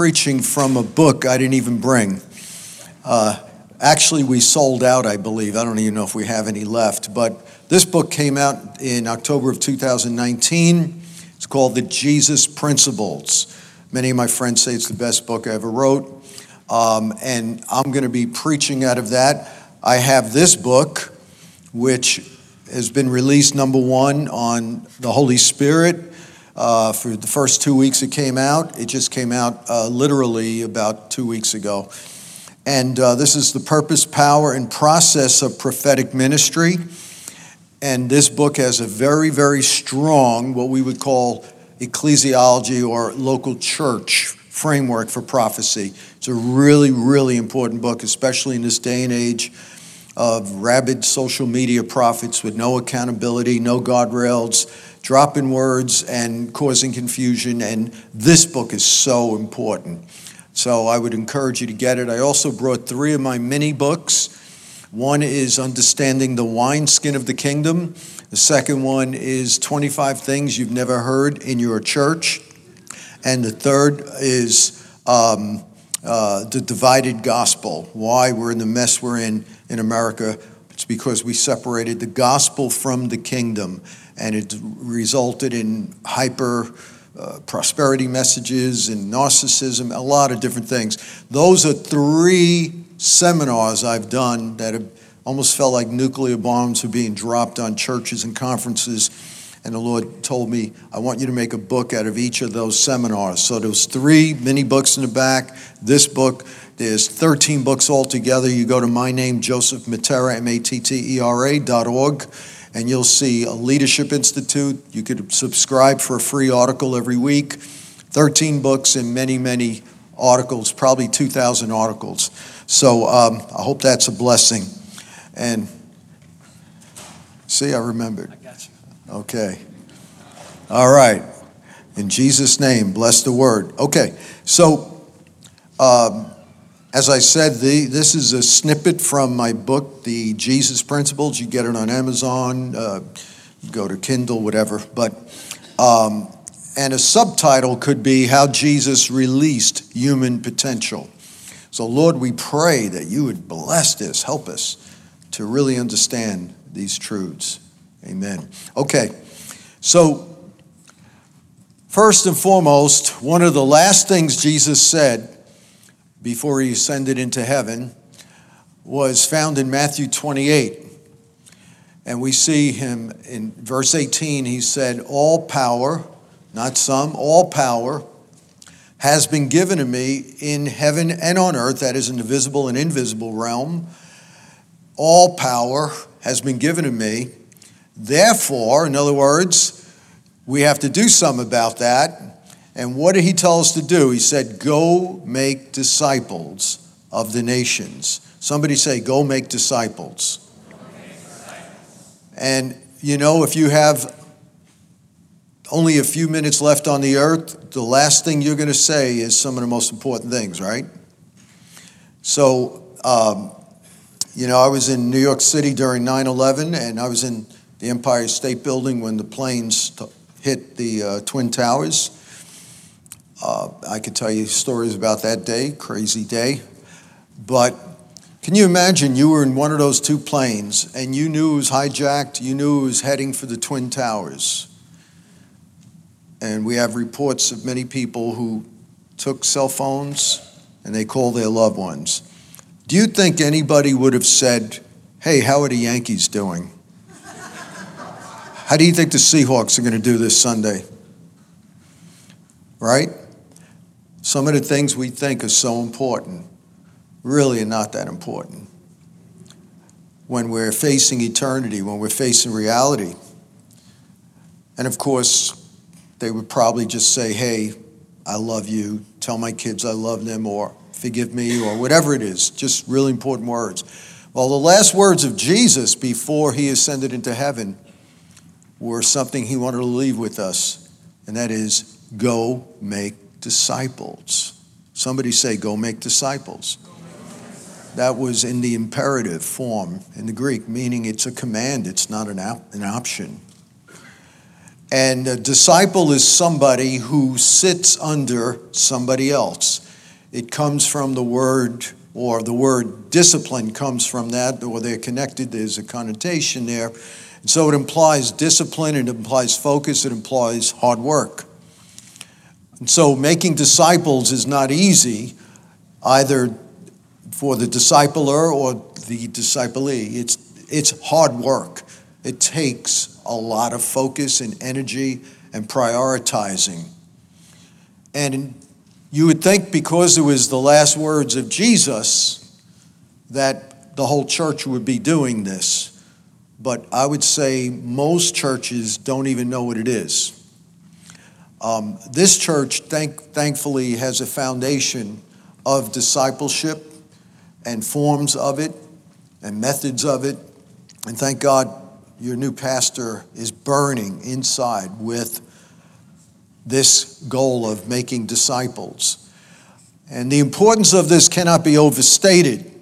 preaching from a book I didn't even bring. Uh, actually, we sold out, I believe. I don't even know if we have any left. But this book came out in October of 2019. It's called The Jesus Principles. Many of my friends say it's the best book I ever wrote. Um, and I'm going to be preaching out of that. I have this book, which has been released number one on the Holy Spirit. Uh, for the first two weeks it came out, it just came out uh, literally about two weeks ago. And uh, this is the purpose, power, and process of prophetic ministry. And this book has a very, very strong, what we would call ecclesiology or local church framework for prophecy. It's a really, really important book, especially in this day and age of rabid social media prophets with no accountability, no guardrails, dropping words and causing confusion. And this book is so important. So I would encourage you to get it. I also brought three of my mini books. One is Understanding the Wineskin of the Kingdom. The second one is 25 Things You've Never Heard in Your Church. And the third is um, uh, The Divided Gospel Why We're in the Mess We're in in America. It's because we separated the gospel from the kingdom, and it resulted in hyper uh, prosperity messages and narcissism, a lot of different things. Those are three seminars I've done that have almost felt like nuclear bombs were being dropped on churches and conferences. And the Lord told me, I want you to make a book out of each of those seminars. So there's three mini books in the back. This book, there's 13 books altogether. You go to my name, Joseph Mattera, M A T T E R A dot org and you'll see a Leadership Institute. You could subscribe for a free article every week. 13 books and many, many articles, probably 2,000 articles. So um, I hope that's a blessing. And see, I remembered. I got you. Okay. All right. In Jesus' name, bless the word. Okay. So, um, as I said, the, this is a snippet from my book, The Jesus Principles. You get it on Amazon, uh, go to Kindle, whatever. But um, and a subtitle could be How Jesus Released Human Potential. So, Lord, we pray that you would bless this, help us to really understand these truths. Amen. Okay, so first and foremost, one of the last things Jesus said before he ascended into heaven was found in Matthew 28. And we see him in verse 18, he said, All power, not some, all power has been given to me in heaven and on earth, that is in the visible and invisible realm. All power has been given to me. Therefore, in other words, we have to do something about that. And what did he tell us to do? He said, Go make disciples of the nations. Somebody say, Go make disciples. And you know, if you have only a few minutes left on the earth, the last thing you're going to say is some of the most important things, right? So, um, you know, I was in New York City during 9 11, and I was in the Empire State Building when the planes t- hit the uh, Twin Towers. Uh, I could tell you stories about that day, crazy day. But can you imagine you were in one of those two planes and you knew it was hijacked, you knew it was heading for the Twin Towers? And we have reports of many people who took cell phones and they called their loved ones. Do you think anybody would have said, Hey, how are the Yankees doing? How do you think the Seahawks are going to do this Sunday? Right? Some of the things we think are so important really are not that important. When we're facing eternity, when we're facing reality. And of course, they would probably just say, Hey, I love you. Tell my kids I love them, or forgive me, or whatever it is. Just really important words. Well, the last words of Jesus before he ascended into heaven were something he wanted to leave with us, and that is go make disciples. Somebody say, Go make disciples. That was in the imperative form in the Greek, meaning it's a command, it's not an, op- an option. And a disciple is somebody who sits under somebody else. It comes from the word, or the word discipline comes from that, or they're connected. There's a connotation there. And so it implies discipline, it implies focus, it implies hard work. So making disciples is not easy, either for the discipler or the disciplee. It's, it's hard work. It takes a lot of focus and energy and prioritizing. And you would think because it was the last words of Jesus that the whole church would be doing this. But I would say most churches don't even know what it is. Um, this church, thank, thankfully, has a foundation of discipleship and forms of it and methods of it. And thank God your new pastor is burning inside with this goal of making disciples. And the importance of this cannot be overstated.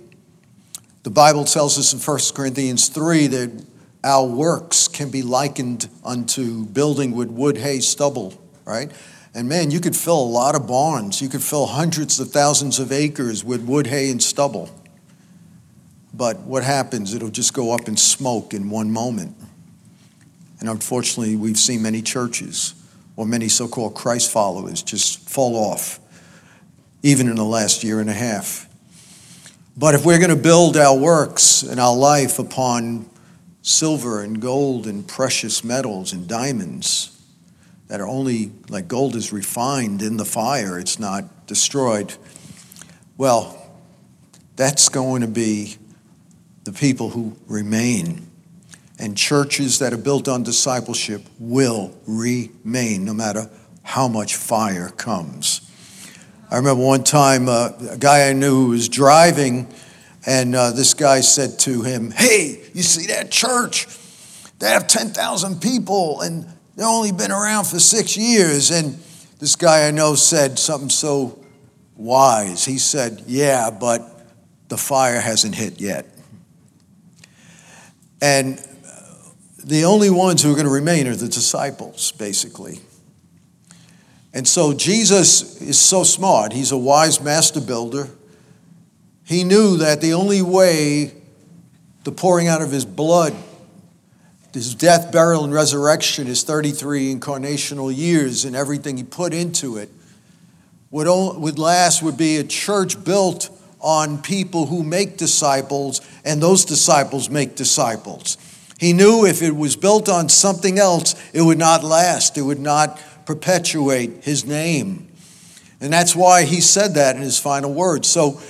The Bible tells us in 1 Corinthians 3 that our works can be likened unto building with wood, hay, stubble right? And man, you could fill a lot of barns. You could fill hundreds of thousands of acres with wood, hay, and stubble. But what happens? It'll just go up in smoke in one moment. And unfortunately, we've seen many churches or many so called Christ followers just fall off, even in the last year and a half. But if we're going to build our works and our life upon silver and gold and precious metals and diamonds, that are only like gold is refined in the fire, it's not destroyed. Well, that's going to be the people who remain. And churches that are built on discipleship will remain no matter how much fire comes. I remember one time uh, a guy I knew who was driving, and uh, this guy said to him, Hey, you see that church? They have 10,000 people, and They've only been around for six years. And this guy I know said something so wise. He said, Yeah, but the fire hasn't hit yet. And the only ones who are going to remain are the disciples, basically. And so Jesus is so smart. He's a wise master builder. He knew that the only way the pouring out of his blood his death, burial, and resurrection, his 33 incarnational years, and everything he put into it, would, would last would be a church built on people who make disciples, and those disciples make disciples. He knew if it was built on something else, it would not last, it would not perpetuate his name. And that's why he said that in his final words. So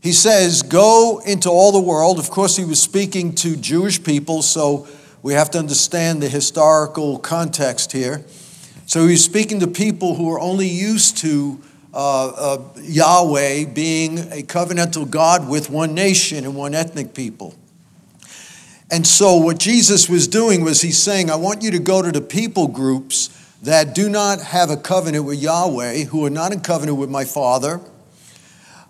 he says, Go into all the world. Of course, he was speaking to Jewish people, so we have to understand the historical context here. So he's speaking to people who are only used to uh, uh, Yahweh being a covenantal God with one nation and one ethnic people. And so, what Jesus was doing was he's saying, I want you to go to the people groups that do not have a covenant with Yahweh, who are not in covenant with my Father.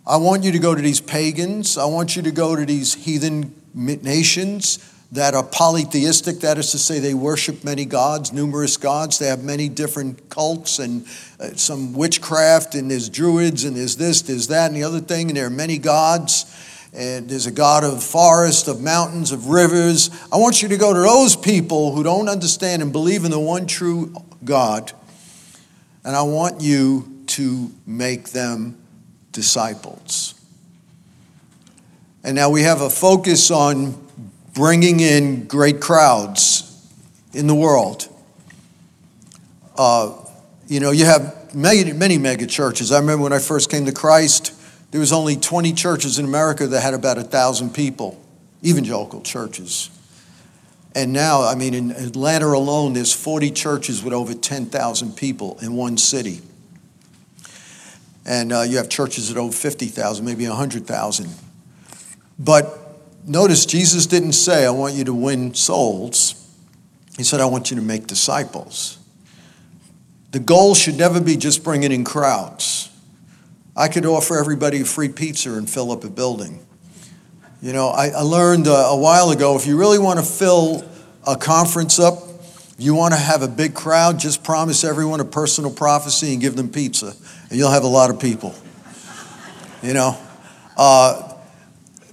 I want you to go to these pagans. I want you to go to these heathen nations that are polytheistic, that is to say, they worship many gods, numerous gods. They have many different cults and uh, some witchcraft, and there's druids, and there's this, there's that, and the other thing, and there are many gods. And there's a God of forests, of mountains, of rivers. I want you to go to those people who don't understand and believe in the one true God, and I want you to make them disciples. And now we have a focus on bringing in great crowds in the world. Uh, you know, you have many, many mega churches. I remember when I first came to Christ, there was only 20 churches in America that had about a thousand people, evangelical churches. And now, I mean, in Atlanta alone, there's 40 churches with over 10,000 people in one city. And uh, you have churches at over 50,000, maybe 100,000. But notice Jesus didn't say, I want you to win souls. He said, I want you to make disciples. The goal should never be just bringing in crowds. I could offer everybody a free pizza and fill up a building. You know, I, I learned uh, a while ago if you really want to fill a conference up, you want to have a big crowd, just promise everyone a personal prophecy and give them pizza, and you'll have a lot of people. You know, uh,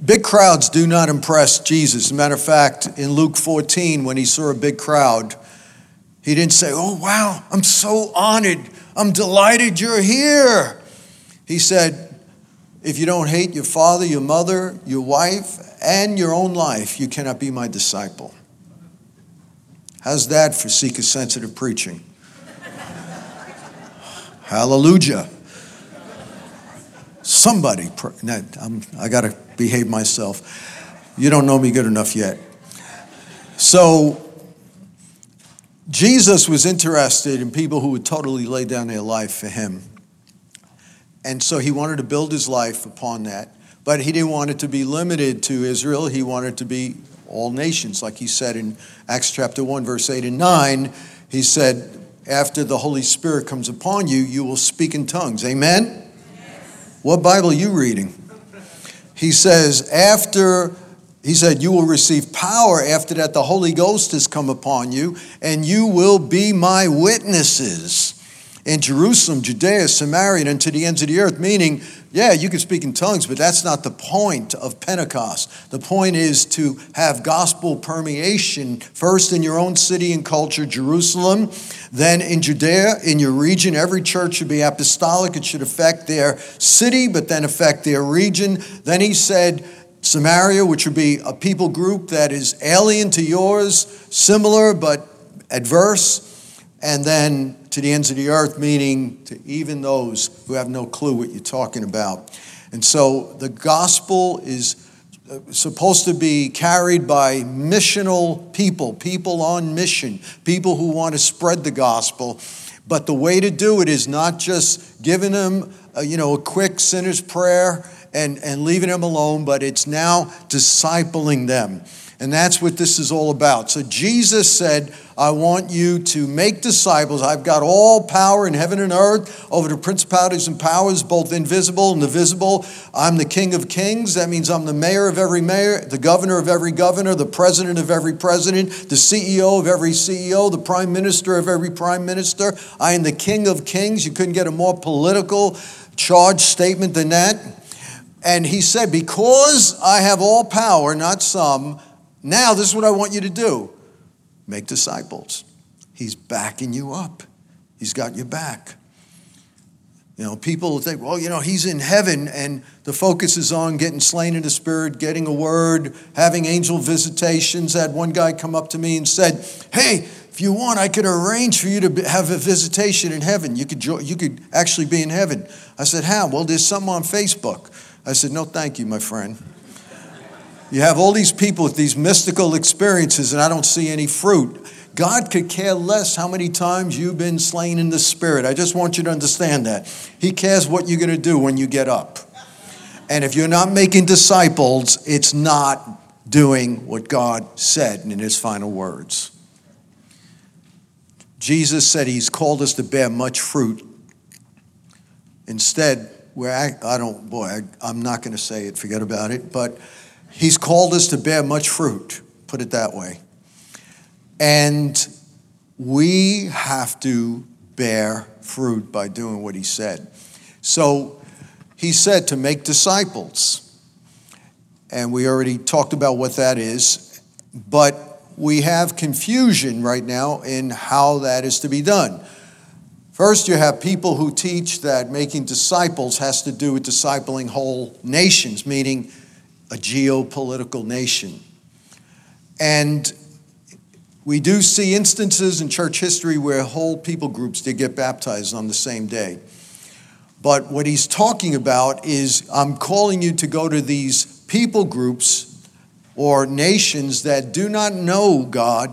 big crowds do not impress Jesus. As a matter of fact, in Luke 14, when he saw a big crowd, he didn't say, Oh, wow, I'm so honored. I'm delighted you're here. He said, If you don't hate your father, your mother, your wife, and your own life, you cannot be my disciple. How's that for seeker sensitive preaching? Hallelujah. Somebody, I'm, I got to behave myself. You don't know me good enough yet. So, Jesus was interested in people who would totally lay down their life for him. And so he wanted to build his life upon that. But he didn't want it to be limited to Israel. He wanted it to be all nations. Like he said in Acts chapter 1, verse 8 and 9, he said, After the Holy Spirit comes upon you, you will speak in tongues. Amen? What Bible are you reading? He says, After he said, You will receive power after that the Holy Ghost has come upon you, and you will be my witnesses in Jerusalem, Judea, Samaria, and to the ends of the earth. Meaning, yeah, you can speak in tongues, but that's not the point of Pentecost. The point is to have gospel permeation first in your own city and culture, Jerusalem, then in Judea, in your region. Every church should be apostolic, it should affect their city, but then affect their region. Then he said, Samaria, which would be a people group that is alien to yours, similar but adverse and then to the ends of the earth, meaning to even those who have no clue what you're talking about. And so the gospel is uh, supposed to be carried by missional people, people on mission, people who want to spread the gospel. But the way to do it is not just giving them, a, uh, you know, a quick sinner's prayer and, and leaving them alone, but it's now discipling them. And that's what this is all about. So Jesus said, I want you to make disciples. I've got all power in heaven and earth over the principalities and powers, both invisible and the visible. I'm the King of kings. That means I'm the mayor of every mayor, the governor of every governor, the president of every president, the CEO of every CEO, the prime minister of every prime minister. I am the King of kings. You couldn't get a more political charged statement than that. And he said, Because I have all power, not some, now this is what I want you to do make disciples. He's backing you up, He's got your back. You know, people think, well, you know, he's in heaven and the focus is on getting slain in the spirit, getting a word, having angel visitations. I had one guy come up to me and said, hey, if you want, I could arrange for you to have a visitation in heaven. You could, you could actually be in heaven. I said, how? Well, there's some on Facebook. I said, no, thank you, my friend. You have all these people with these mystical experiences, and I don't see any fruit. God could care less how many times you've been slain in the spirit. I just want you to understand that. He cares what you're going to do when you get up. And if you're not making disciples, it's not doing what God said in his final words. Jesus said he's called us to bear much fruit. Instead, we're, I don't, boy, I, am not going to say it, forget about it, but He's called us to bear much fruit, put it that way. And we have to bear fruit by doing what he said. So he said to make disciples. And we already talked about what that is. But we have confusion right now in how that is to be done. First, you have people who teach that making disciples has to do with discipling whole nations, meaning a geopolitical nation. And we do see instances in church history where whole people groups did get baptized on the same day. But what he's talking about is I'm calling you to go to these people groups or nations that do not know God.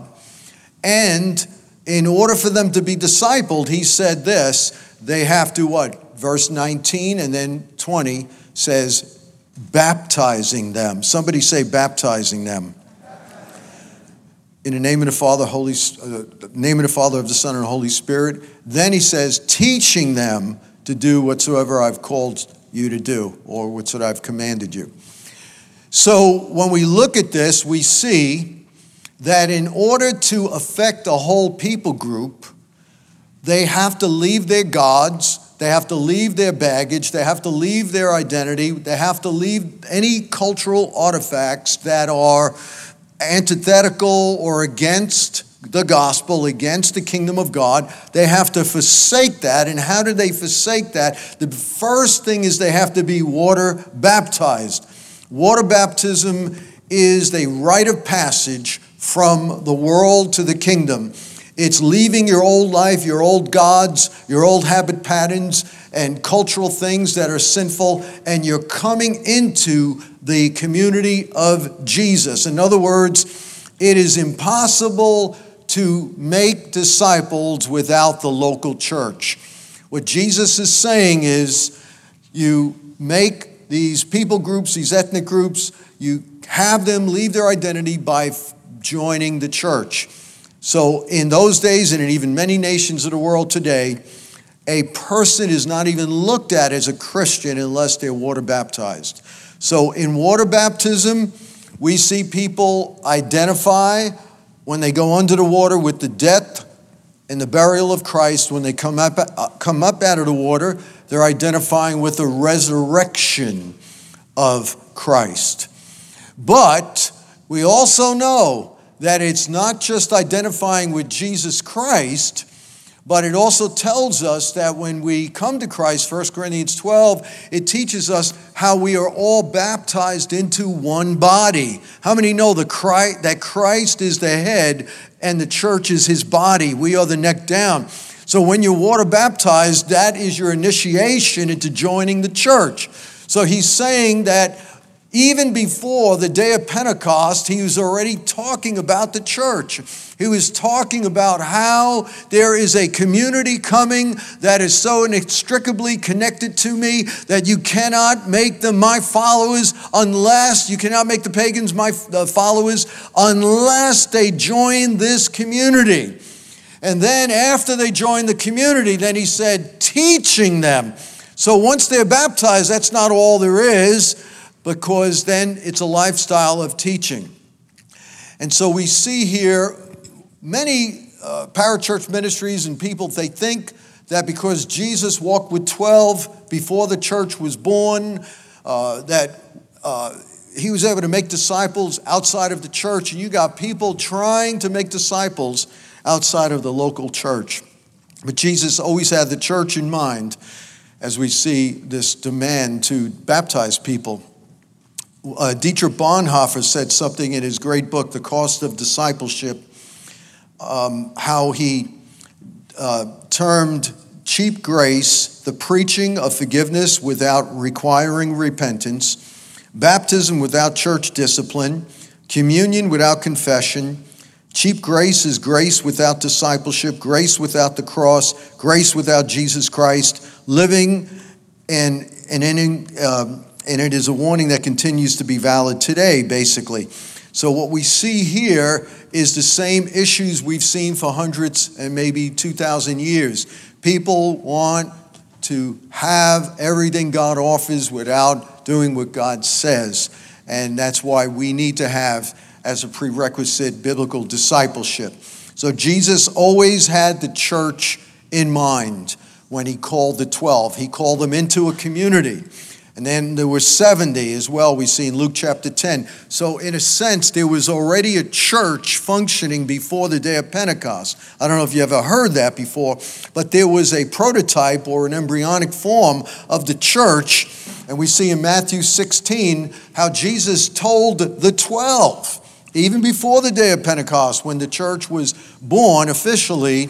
And in order for them to be discipled, he said this they have to what? Verse 19 and then 20 says, baptizing them. Somebody say, baptizing them. In the name of the Father, Holy, uh, name of the Father, of the Son, and Holy Spirit. Then he says, teaching them to do whatsoever I've called you to do, or what's what I've commanded you. So when we look at this, we see that in order to affect a whole people group, they have to leave their gods, They have to leave their baggage. They have to leave their identity. They have to leave any cultural artifacts that are antithetical or against the gospel, against the kingdom of God. They have to forsake that. And how do they forsake that? The first thing is they have to be water baptized. Water baptism is a rite of passage from the world to the kingdom. It's leaving your old life, your old gods, your old habit patterns, and cultural things that are sinful, and you're coming into the community of Jesus. In other words, it is impossible to make disciples without the local church. What Jesus is saying is you make these people groups, these ethnic groups, you have them leave their identity by joining the church. So, in those days, and in even many nations of the world today, a person is not even looked at as a Christian unless they're water baptized. So, in water baptism, we see people identify when they go under the water with the death and the burial of Christ. When they come up, uh, come up out of the water, they're identifying with the resurrection of Christ. But we also know that it's not just identifying with Jesus Christ, but it also tells us that when we come to Christ, 1 Corinthians 12, it teaches us how we are all baptized into one body. How many know the Christ, that Christ is the head and the church is his body? We are the neck down. So when you're water baptized, that is your initiation into joining the church. So he's saying that even before the day of Pentecost, he was already talking about the church. He was talking about how there is a community coming that is so inextricably connected to me that you cannot make them my followers unless, you cannot make the pagans my followers unless they join this community. And then after they join the community, then he said, teaching them. So once they're baptized, that's not all there is because then it's a lifestyle of teaching. And so we see here many uh, parachurch ministries and people, they think that because Jesus walked with 12 before the church was born, uh, that uh, he was able to make disciples outside of the church. And you got people trying to make disciples outside of the local church. But Jesus always had the church in mind as we see this demand to baptize people. Uh, Dietrich Bonhoeffer said something in his great book, The Cost of Discipleship, um, how he uh, termed cheap grace the preaching of forgiveness without requiring repentance, baptism without church discipline, communion without confession. Cheap grace is grace without discipleship, grace without the cross, grace without Jesus Christ, living and, and ending. Um, and it is a warning that continues to be valid today, basically. So, what we see here is the same issues we've seen for hundreds and maybe 2,000 years. People want to have everything God offers without doing what God says. And that's why we need to have, as a prerequisite, biblical discipleship. So, Jesus always had the church in mind when he called the 12, he called them into a community. And then there were 70 as well, we see in Luke chapter 10. So, in a sense, there was already a church functioning before the day of Pentecost. I don't know if you ever heard that before, but there was a prototype or an embryonic form of the church. And we see in Matthew 16 how Jesus told the 12, even before the day of Pentecost, when the church was born officially,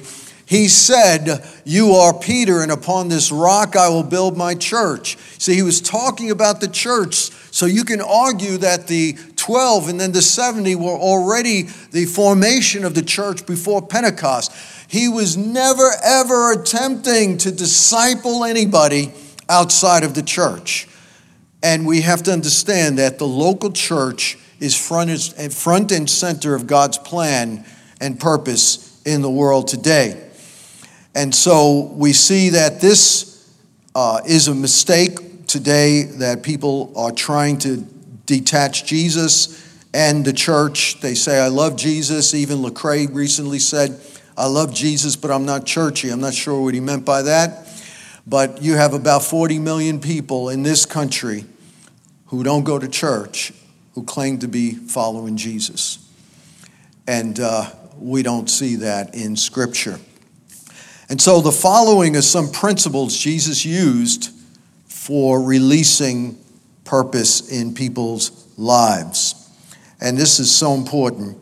he said, You are Peter, and upon this rock I will build my church. See, he was talking about the church. So you can argue that the 12 and then the 70 were already the formation of the church before Pentecost. He was never, ever attempting to disciple anybody outside of the church. And we have to understand that the local church is front and center of God's plan and purpose in the world today. And so we see that this uh, is a mistake today that people are trying to detach Jesus and the church. They say, I love Jesus. Even Lecrae recently said, I love Jesus, but I'm not churchy. I'm not sure what he meant by that. But you have about 40 million people in this country who don't go to church who claim to be following Jesus. And uh, we don't see that in Scripture. And so the following are some principles Jesus used for releasing purpose in people's lives. And this is so important.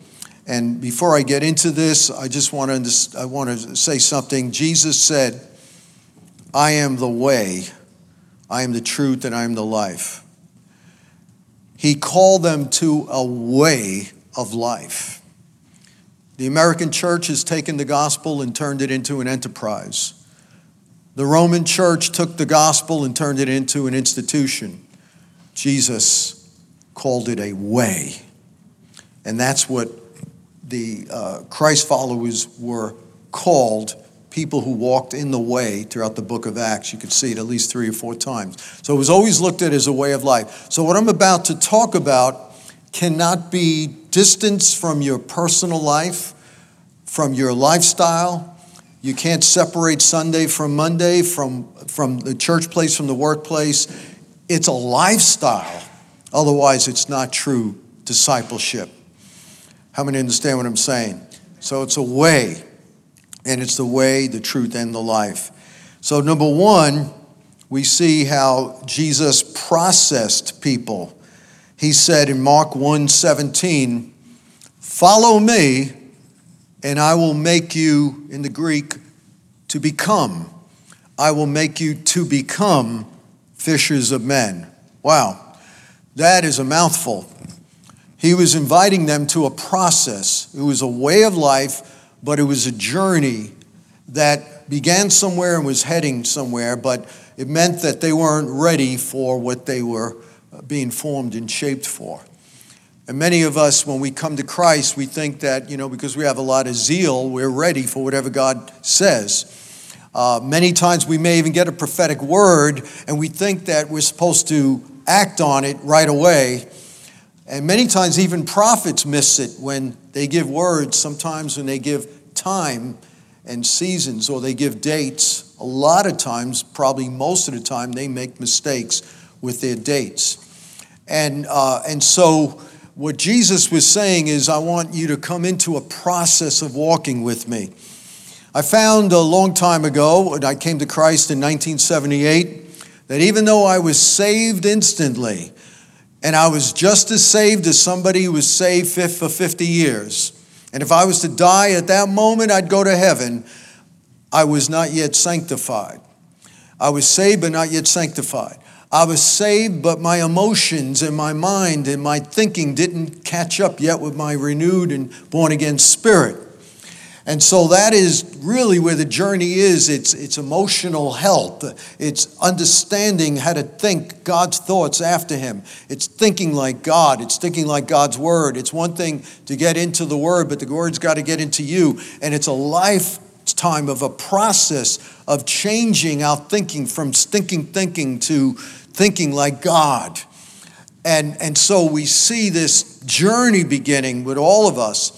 And before I get into this, I just want to, I want to say something. Jesus said, I am the way, I am the truth, and I am the life. He called them to a way of life. The American church has taken the gospel and turned it into an enterprise. The Roman church took the gospel and turned it into an institution. Jesus called it a way. And that's what the uh, Christ followers were called people who walked in the way throughout the book of Acts. You could see it at least three or four times. So it was always looked at as a way of life. So, what I'm about to talk about cannot be distance from your personal life, from your lifestyle. You can't separate Sunday from Monday, from, from the church place, from the workplace. It's a lifestyle. Otherwise, it's not true discipleship. How many understand what I'm saying? So it's a way, and it's the way, the truth, and the life. So, number one, we see how Jesus processed people he said in Mark 1:17, "Follow me, and I will make you in the Greek to become. I will make you to become fishers of men." Wow. That is a mouthful. He was inviting them to a process. It was a way of life, but it was a journey that began somewhere and was heading somewhere, but it meant that they weren't ready for what they were being formed and shaped for. And many of us, when we come to Christ, we think that, you know, because we have a lot of zeal, we're ready for whatever God says. Uh, many times we may even get a prophetic word and we think that we're supposed to act on it right away. And many times, even prophets miss it when they give words, sometimes when they give time and seasons or they give dates. A lot of times, probably most of the time, they make mistakes with their dates. And, uh, and so, what Jesus was saying is, I want you to come into a process of walking with me. I found a long time ago, when I came to Christ in 1978, that even though I was saved instantly, and I was just as saved as somebody who was saved for 50 years, and if I was to die at that moment, I'd go to heaven, I was not yet sanctified. I was saved, but not yet sanctified. I was saved, but my emotions and my mind and my thinking didn't catch up yet with my renewed and born again spirit. And so that is really where the journey is. It's, it's emotional health. It's understanding how to think God's thoughts after Him. It's thinking like God. It's thinking like God's Word. It's one thing to get into the Word, but the Word's got to get into you. And it's a lifetime of a process of changing our thinking from stinking thinking to thinking like God. And, and so we see this journey beginning with all of us.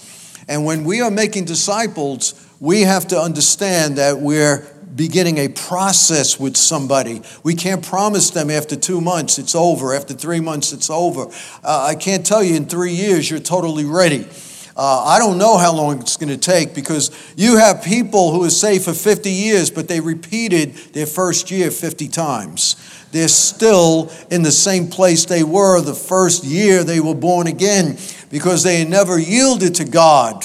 And when we are making disciples, we have to understand that we're beginning a process with somebody. We can't promise them after two months it's over, after three months it's over. Uh, I can't tell you in three years you're totally ready. Uh, I don't know how long it's going to take because you have people who are saved for 50 years, but they repeated their first year 50 times. They're still in the same place they were the first year they were born again because they never yielded to God.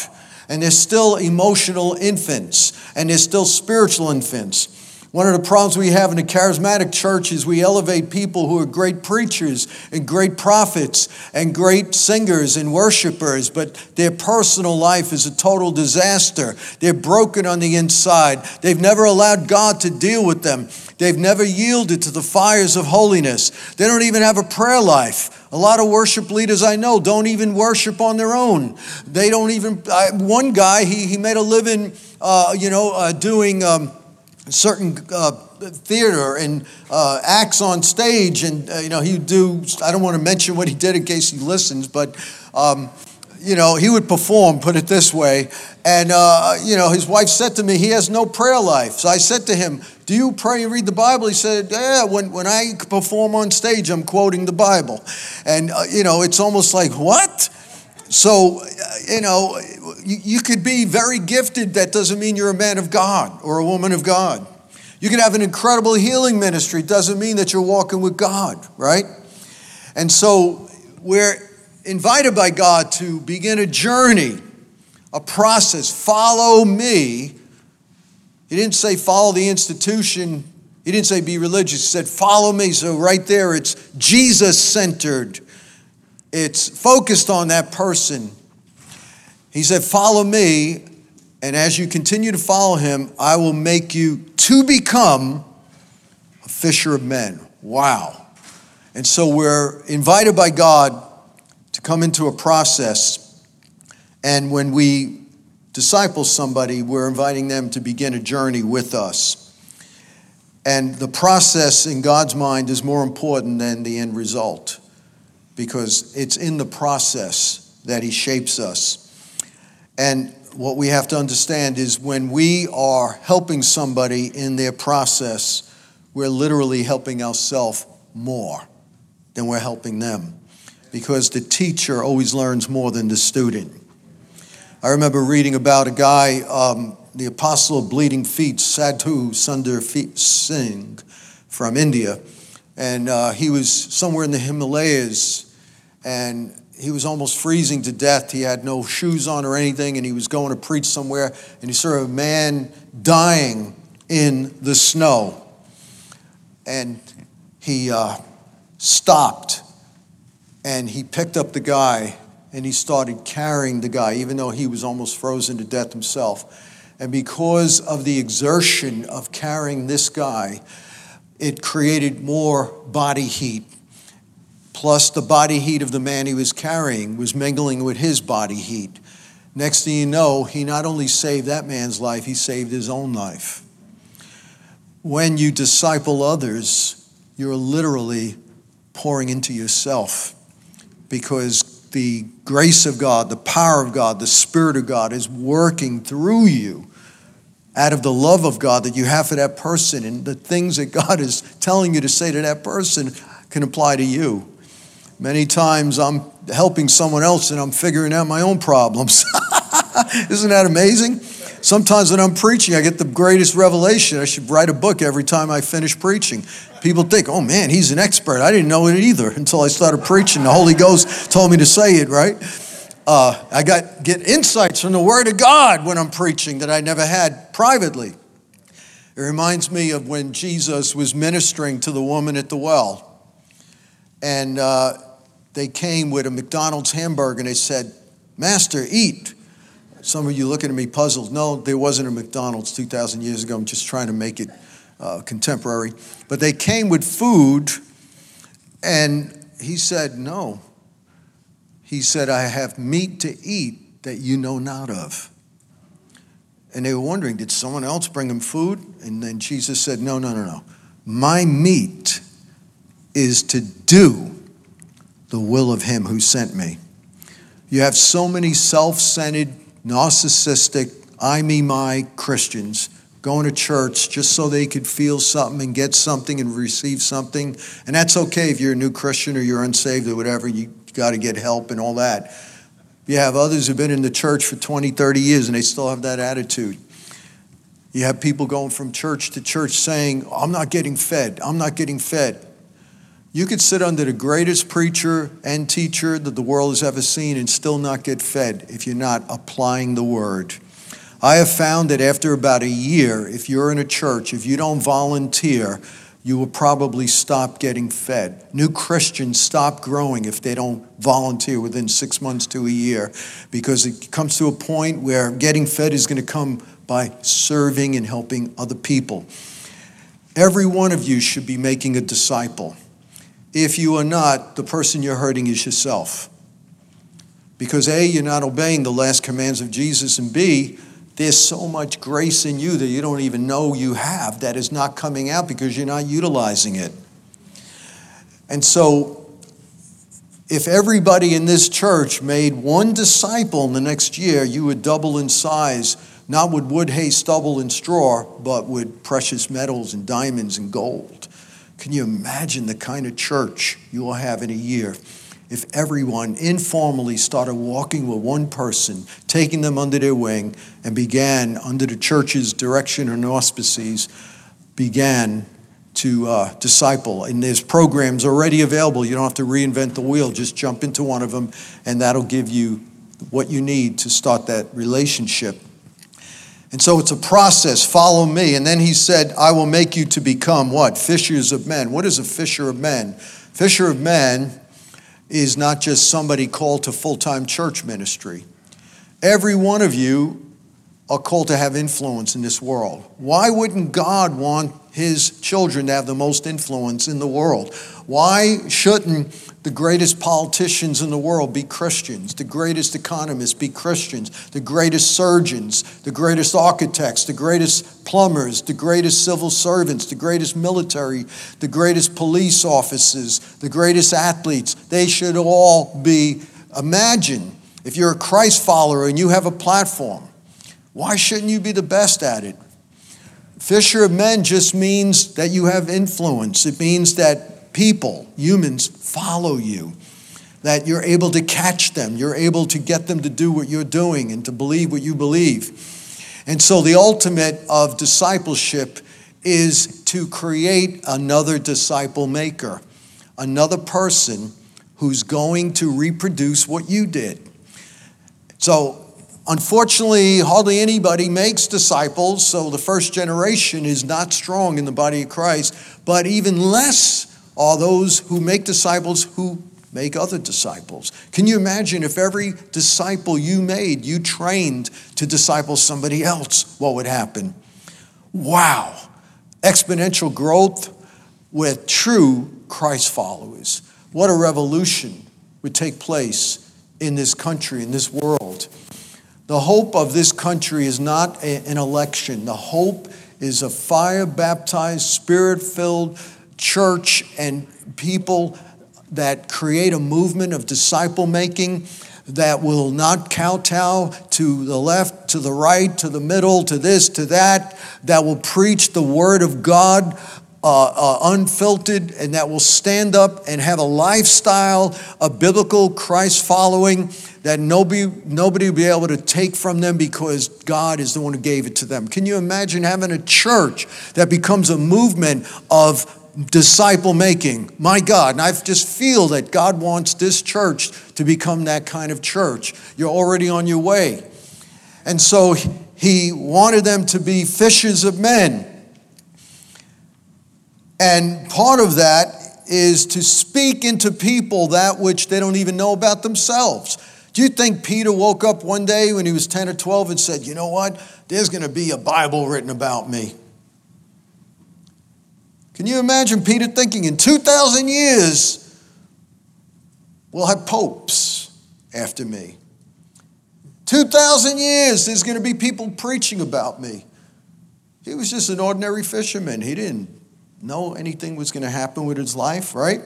And they're still emotional infants and they're still spiritual infants. One of the problems we have in the charismatic church is we elevate people who are great preachers and great prophets and great singers and worshipers, but their personal life is a total disaster. They're broken on the inside. They've never allowed God to deal with them. They've never yielded to the fires of holiness. They don't even have a prayer life. A lot of worship leaders I know don't even worship on their own. They don't even, I, one guy, he, he made a living, uh, you know, uh, doing. Um, certain uh, theater and uh, acts on stage, and uh, you know he do. I don't want to mention what he did in case he listens, but um, you know, he would perform, put it this way. And, uh, you know, his wife said to me, he has no prayer life. So I said to him, Do you pray and read the Bible? He said, Yeah, when, when I perform on stage, I'm quoting the Bible. And, uh, you know, it's almost like, What? So, uh, you know, you, could be very gifted. That doesn't mean you're a man of God or a woman of God. You can have an incredible healing ministry. Doesn't mean that you're walking with God, right? And so we're invited by God to begin a journey, a process. Follow me. He didn't say follow the institution. He didn't say be religious. He said follow me. So right there, it's Jesus centered. It's focused on that person. He said, Follow me, and as you continue to follow him, I will make you to become a fisher of men. Wow. And so we're invited by God to come into a process. And when we disciple somebody, we're inviting them to begin a journey with us. And the process in God's mind is more important than the end result because it's in the process that He shapes us. And what we have to understand is when we are helping somebody in their process, we're literally helping ourselves more than we're helping them because the teacher always learns more than the student. I remember reading about a guy, um, the apostle of bleeding feet, Sadhu Sundar Singh from India, and uh, he was somewhere in the Himalayas, and he was almost freezing to death. He had no shoes on or anything, and he was going to preach somewhere, and he saw a man dying in the snow. And he uh, stopped and he picked up the guy and he started carrying the guy, even though he was almost frozen to death himself. And because of the exertion of carrying this guy, it created more body heat. Plus, the body heat of the man he was carrying was mingling with his body heat. Next thing you know, he not only saved that man's life, he saved his own life. When you disciple others, you're literally pouring into yourself because the grace of God, the power of God, the Spirit of God is working through you out of the love of God that you have for that person. And the things that God is telling you to say to that person can apply to you. Many times I'm helping someone else and I'm figuring out my own problems. Isn't that amazing? Sometimes when I'm preaching, I get the greatest revelation. I should write a book every time I finish preaching. People think, oh man, he's an expert. I didn't know it either until I started preaching. The Holy Ghost told me to say it, right? Uh, I got get insights from the Word of God when I'm preaching that I never had privately. It reminds me of when Jesus was ministering to the woman at the well, and uh, they came with a McDonald's hamburger and they said, "Master, eat." Some of you looking at me puzzled. No, there wasn't a McDonald's 2,000 years ago. I'm just trying to make it uh, contemporary. But they came with food, and he said, No. He said, I have meat to eat that you know not of. And they were wondering, did someone else bring him food? And then Jesus said, No, no, no, no. My meat is to do the will of him who sent me. You have so many self centered, narcissistic, I, me, my Christians going to church just so they could feel something and get something and receive something. And that's okay if you're a new Christian or you're unsaved or whatever, you got to get help and all that. You have others who've been in the church for 20, 30 years and they still have that attitude. You have people going from church to church saying, I'm not getting fed, I'm not getting fed. You could sit under the greatest preacher and teacher that the world has ever seen and still not get fed if you're not applying the word. I have found that after about a year, if you're in a church, if you don't volunteer, you will probably stop getting fed. New Christians stop growing if they don't volunteer within six months to a year because it comes to a point where getting fed is going to come by serving and helping other people. Every one of you should be making a disciple. If you are not, the person you're hurting is yourself. Because A, you're not obeying the last commands of Jesus, and B, there's so much grace in you that you don't even know you have that is not coming out because you're not utilizing it. And so If everybody in this church made one disciple in the next year, you would double in size, not with wood, hay, stubble, and straw, but with precious metals and diamonds and gold. Can you imagine the kind of church you will have in a year? if everyone informally started walking with one person, taking them under their wing, and began, under the church's direction and auspices, began to uh, disciple. And there's programs already available. You don't have to reinvent the wheel. Just jump into one of them, and that'll give you what you need to start that relationship. And so it's a process. Follow me. And then he said, I will make you to become what? Fishers of men. What is a fisher of men? Fisher of men is not just somebody called to full time church ministry. Every one of you are called to have influence in this world. Why wouldn't God want his children to have the most influence in the world? Why shouldn't the greatest politicians in the world be Christians? The greatest economists be Christians? The greatest surgeons, the greatest architects, the greatest plumbers, the greatest civil servants, the greatest military, the greatest police officers, the greatest athletes, they should all be. Imagine if you're a Christ follower and you have a platform why shouldn't you be the best at it? Fisher of men just means that you have influence. It means that people, humans, follow you, that you're able to catch them, you're able to get them to do what you're doing and to believe what you believe. And so the ultimate of discipleship is to create another disciple maker, another person who's going to reproduce what you did. So Unfortunately, hardly anybody makes disciples, so the first generation is not strong in the body of Christ, but even less are those who make disciples who make other disciples. Can you imagine if every disciple you made, you trained to disciple somebody else, what would happen? Wow. Exponential growth with true Christ followers. What a revolution would take place in this country, in this world. The hope of this country is not a, an election. The hope is a fire baptized, spirit filled church and people that create a movement of disciple making that will not kowtow to the left, to the right, to the middle, to this, to that, that will preach the word of God uh, uh, unfiltered, and that will stand up and have a lifestyle of biblical Christ following that nobody, nobody will be able to take from them because God is the one who gave it to them. Can you imagine having a church that becomes a movement of disciple making? My God, and I just feel that God wants this church to become that kind of church. You're already on your way. And so he wanted them to be fishers of men. And part of that is to speak into people that which they don't even know about themselves. Do you think Peter woke up one day when he was 10 or 12 and said, You know what? There's going to be a Bible written about me? Can you imagine Peter thinking, In 2,000 years, we'll have popes after me? 2,000 years, there's going to be people preaching about me. He was just an ordinary fisherman. He didn't know anything was going to happen with his life, right?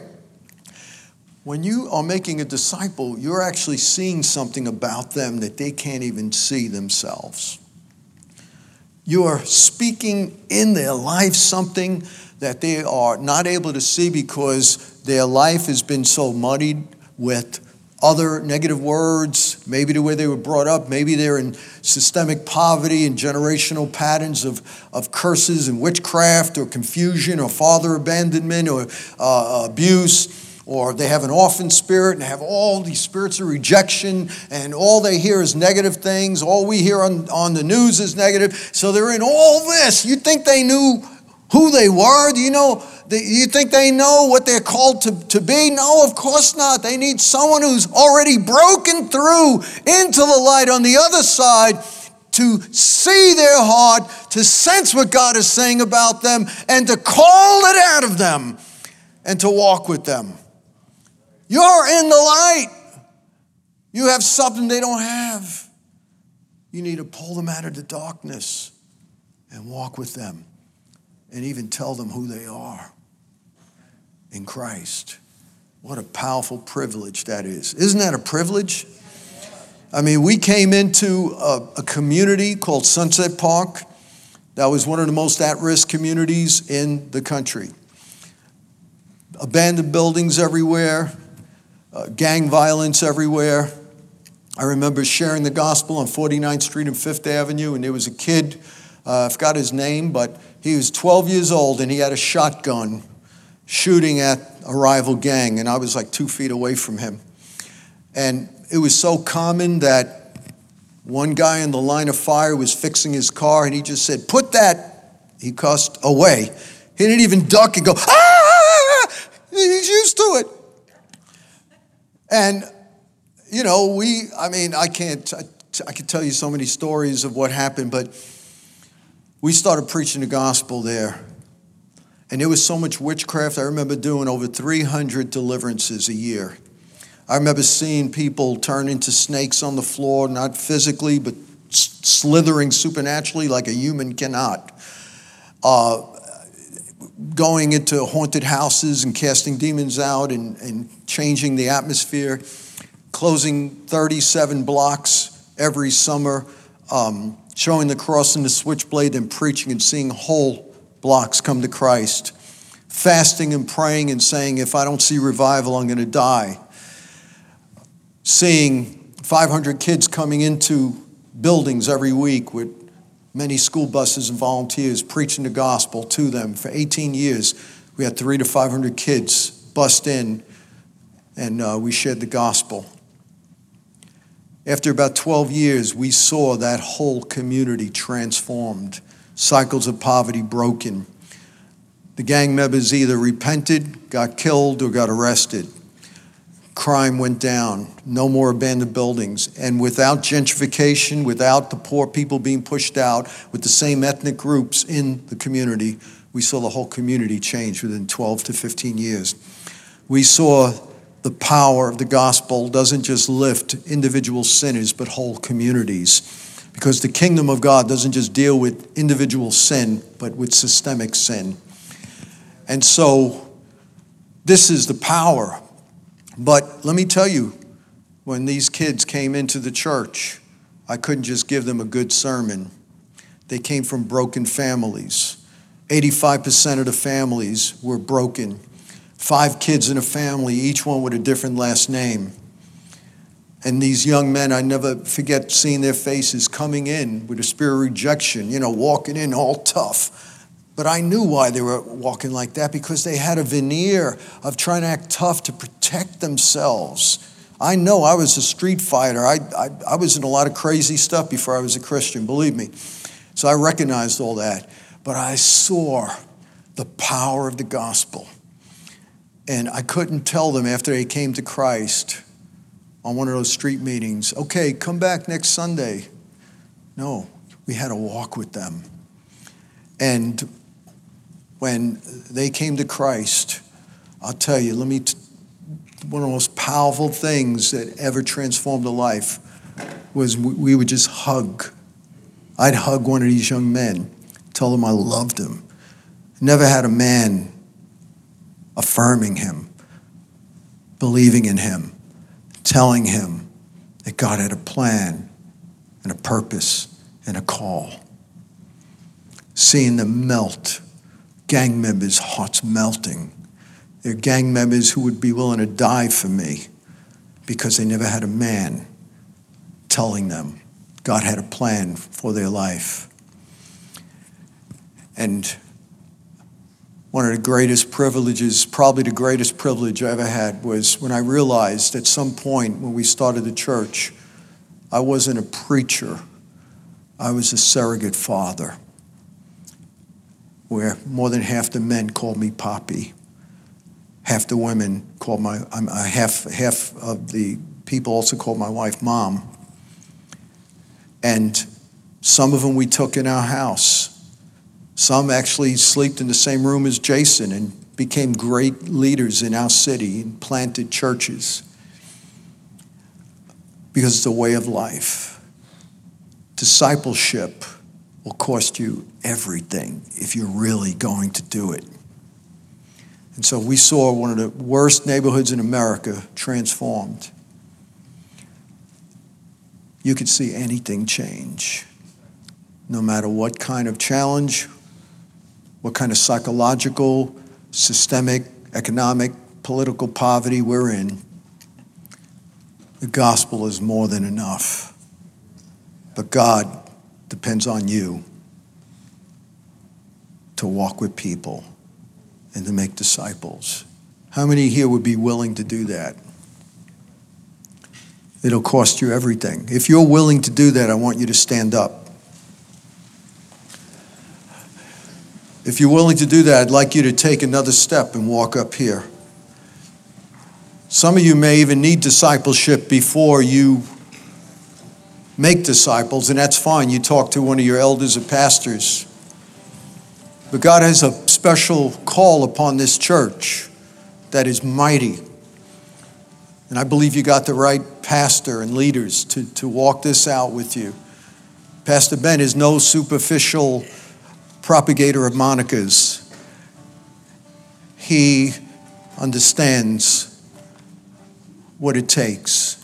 When you are making a disciple, you're actually seeing something about them that they can't even see themselves. You are speaking in their life something that they are not able to see because their life has been so muddied with other negative words, maybe the way they were brought up, maybe they're in systemic poverty and generational patterns of, of curses and witchcraft or confusion or father abandonment or uh, abuse or they have an orphan spirit and have all these spirits of rejection, and all they hear is negative things. All we hear on, on the news is negative. So they're in all this. You think they knew who they were? Do you know? Do you think they know what they're called to, to be? No, of course not. They need someone who's already broken through into the light on the other side to see their heart, to sense what God is saying about them, and to call it out of them and to walk with them. You're in the light. You have something they don't have. You need to pull them out of the darkness and walk with them and even tell them who they are in Christ. What a powerful privilege that is. Isn't that a privilege? I mean, we came into a, a community called Sunset Park that was one of the most at risk communities in the country. Abandoned buildings everywhere, uh, gang violence everywhere. I remember sharing the gospel on 49th Street and Fifth Avenue, and there was a kid, uh, I forgot his name, but he was 12 years old and he had a shotgun shooting at a rival gang, and I was like two feet away from him. And it was so common that one guy in the line of fire was fixing his car, and he just said, Put that, he cussed, away. He didn't even duck and go, ah! He's used to it. And, you know, we, I mean, I can't, I, I could tell you so many stories of what happened, but we started preaching the gospel there. And there was so much witchcraft. I remember doing over 300 deliverances a year. I remember seeing people turn into snakes on the floor, not physically, but slithering supernaturally like a human cannot. Uh, going into haunted houses and casting demons out and, and changing the atmosphere, closing 37 blocks every summer, um, showing the cross and the switchblade, and preaching and seeing whole blocks come to Christ, fasting and praying and saying, If I don't see revival, I'm going to die. Seeing 500 kids coming into buildings every week with many school buses and volunteers preaching the gospel to them. For 18 years, we had three to 500 kids bust in and uh, we shared the gospel. After about 12 years, we saw that whole community transformed, cycles of poverty broken. The gang members either repented, got killed, or got arrested crime went down, no more abandoned buildings. And without gentrification, without the poor people being pushed out, with the same ethnic groups in the community, we saw the whole community change within 12 to 15 years. We saw the power of the gospel doesn't just lift individual sinners, but whole communities. Because the kingdom of God doesn't just deal with individual sin, but with systemic sin. And so, this is the power but let me tell you, when these kids came into the church, I couldn't just give them a good sermon. They came from broken families. 85% of the families were broken. Five kids in a family, each one with a different last name. And these young men, I never forget seeing their faces coming in with a spirit of rejection, you know, walking in all tough but I knew why they were walking like that because they had a veneer of trying to act tough to protect themselves. I know I was a street fighter. I, I, I, was in a lot of crazy stuff before I was a Christian, believe me. So I recognized all that. But I saw the power of the gospel. And I couldn't tell them after they came to Christ on one of those street meetings, okay, come back next Sunday. No, we had a walk with them. And when they came to Christ, I'll tell you, let me, t- one of the most powerful things that ever transformed a life was we would just hug. I'd hug one of these young men, tell them I loved him. Never had a man affirming him, believing in him, telling him that God had a plan and a purpose and a call. Seeing them melt gang members' hearts melting. They're gang members who would be willing to die for me because they never had a man telling them God had a plan for their life. And one of the greatest privileges, probably the greatest privilege I ever had, was when I realized at some point when we started the church, I wasn't a preacher, I was a surrogate father where more than half the men called me Poppy. Half the women called my, um, half, half of the people also called my wife Mom. And some of them we took in our house. Some actually slept in the same room as Jason and became great leaders in our city and planted churches because it's a way of life. Discipleship will cost you everything if you're really going to do it. And so we saw one of the worst neighborhoods in America transformed. You could see anything change, no matter what kind of challenge, what kind of psychological, systemic, economic, political poverty we're in. The gospel is more than enough. But God depends on you to walk with people and to make disciples. How many here would be willing to do that? It'll cost you everything. If you're willing to do that, I want you to stand up. If you're willing to do that, I'd like you to take another step and walk up here. Some of you may even need discipleship before you make disciples, and that's fine. You talk to one of your elders or pastors. But God has a special call upon this church that is mighty. And I believe you got the right pastor and leaders to, to walk this out with you. Pastor Ben is no superficial propagator of monikers. He understands what it takes.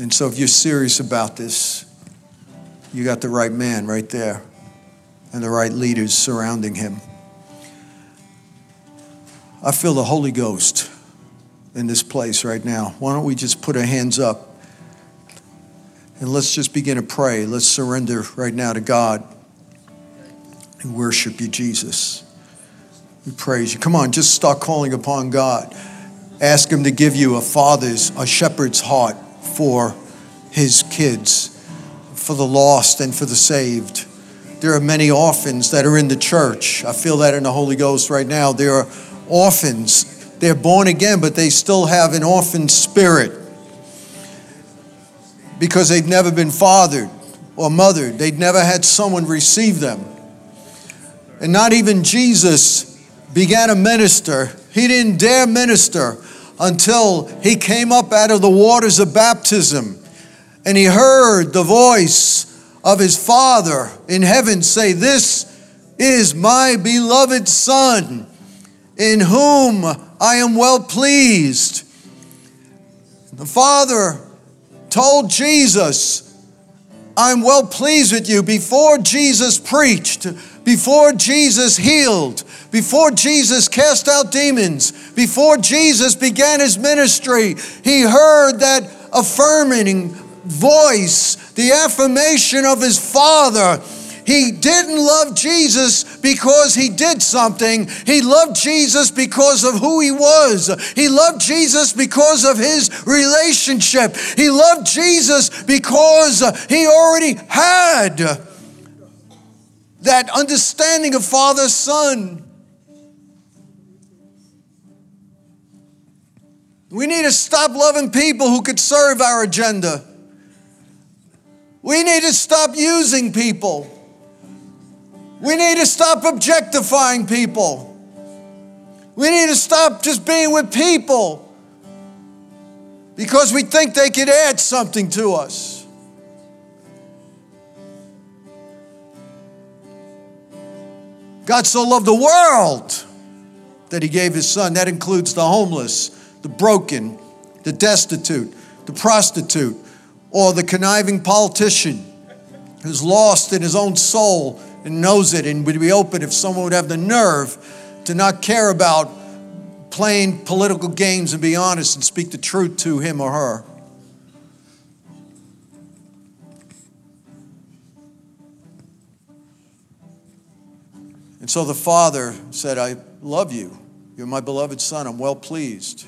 And so, if you're serious about this, you got the right man right there and the right leaders surrounding him. I feel the Holy Ghost in this place right now. Why don't we just put our hands up and let's just begin to pray. Let's surrender right now to God and worship you, Jesus. We praise you. Come on, just start calling upon God. Ask Him to give you a father's, a shepherd's heart for His kids, for the lost and for the saved. There are many orphans that are in the church. I feel that in the Holy Ghost right now. There are orphans. They're born again, but they still have an orphan spirit because they've never been fathered or mothered. They'd never had someone receive them. And not even Jesus began to minister. He didn't dare minister until he came up out of the waters of baptism and he heard the voice of his Father in heaven say, This is my beloved Son, in whom I am well pleased. The Father told Jesus, I'm well pleased with you. Before Jesus preached, before Jesus healed, before Jesus cast out demons, before Jesus began his ministry, he heard that affirming voice, the affirmation of his Father. He didn't love Jesus because he did something. He loved Jesus because of who he was. He loved Jesus because of his relationship. He loved Jesus because he already had that understanding of Father Son. We need to stop loving people who could serve our agenda. We need to stop using people. We need to stop objectifying people. We need to stop just being with people because we think they could add something to us. God so loved the world that he gave his son. That includes the homeless, the broken, the destitute, the prostitute, or the conniving politician who's lost in his own soul and knows it and would be open if someone would have the nerve to not care about playing political games and be honest and speak the truth to him or her. And so the father said, I love you. You're my beloved son. I'm well pleased.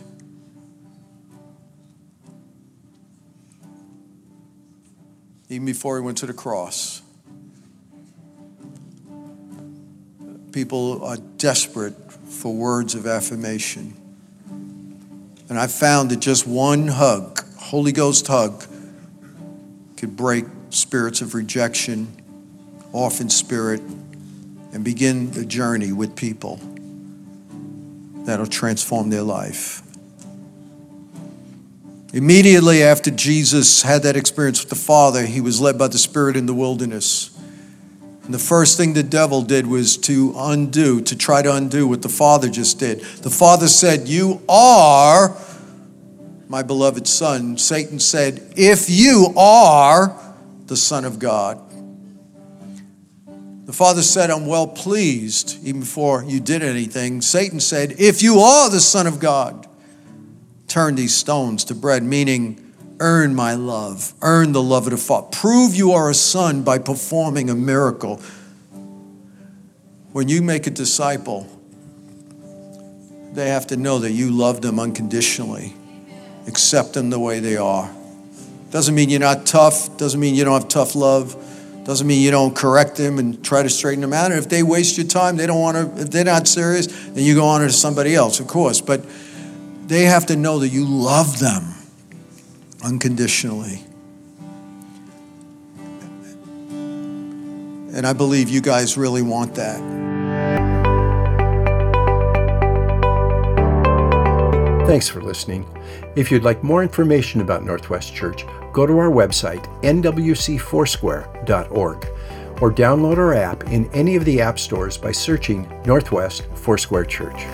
Even before he went to the cross. People are desperate for words of affirmation. And I found that just one hug, Holy Ghost hug, could break spirits of rejection, orphan spirit, and begin the journey with people that'll transform their life. Immediately after Jesus had that experience with the Father, he was led by the Spirit in the wilderness. And the first thing the devil did was to undo, to try to undo what the Father just did. The Father said, You are my beloved Son. Satan said, If you are the Son of God. The Father said, I'm well pleased, even before you did anything. Satan said, If you are the Son of God, turn these stones to bread, meaning, earn my love, earn the love of the Father. Prove you are a son by performing a miracle. When you make a disciple, they have to know that you love them unconditionally. Accept them the way they are. Doesn't mean you're not tough, doesn't mean you don't have tough love, doesn't mean you don't correct them and try to straighten them out. And if they waste your time, they don't want to, if they're not serious, then you go on to somebody else, of course. But they have to know that you love them unconditionally. And I believe you guys really want that. Thanks for listening. If you'd like more information about Northwest Church, go to our website, nwcfoursquare.org, or download our app in any of the app stores by searching Northwest Foursquare Church.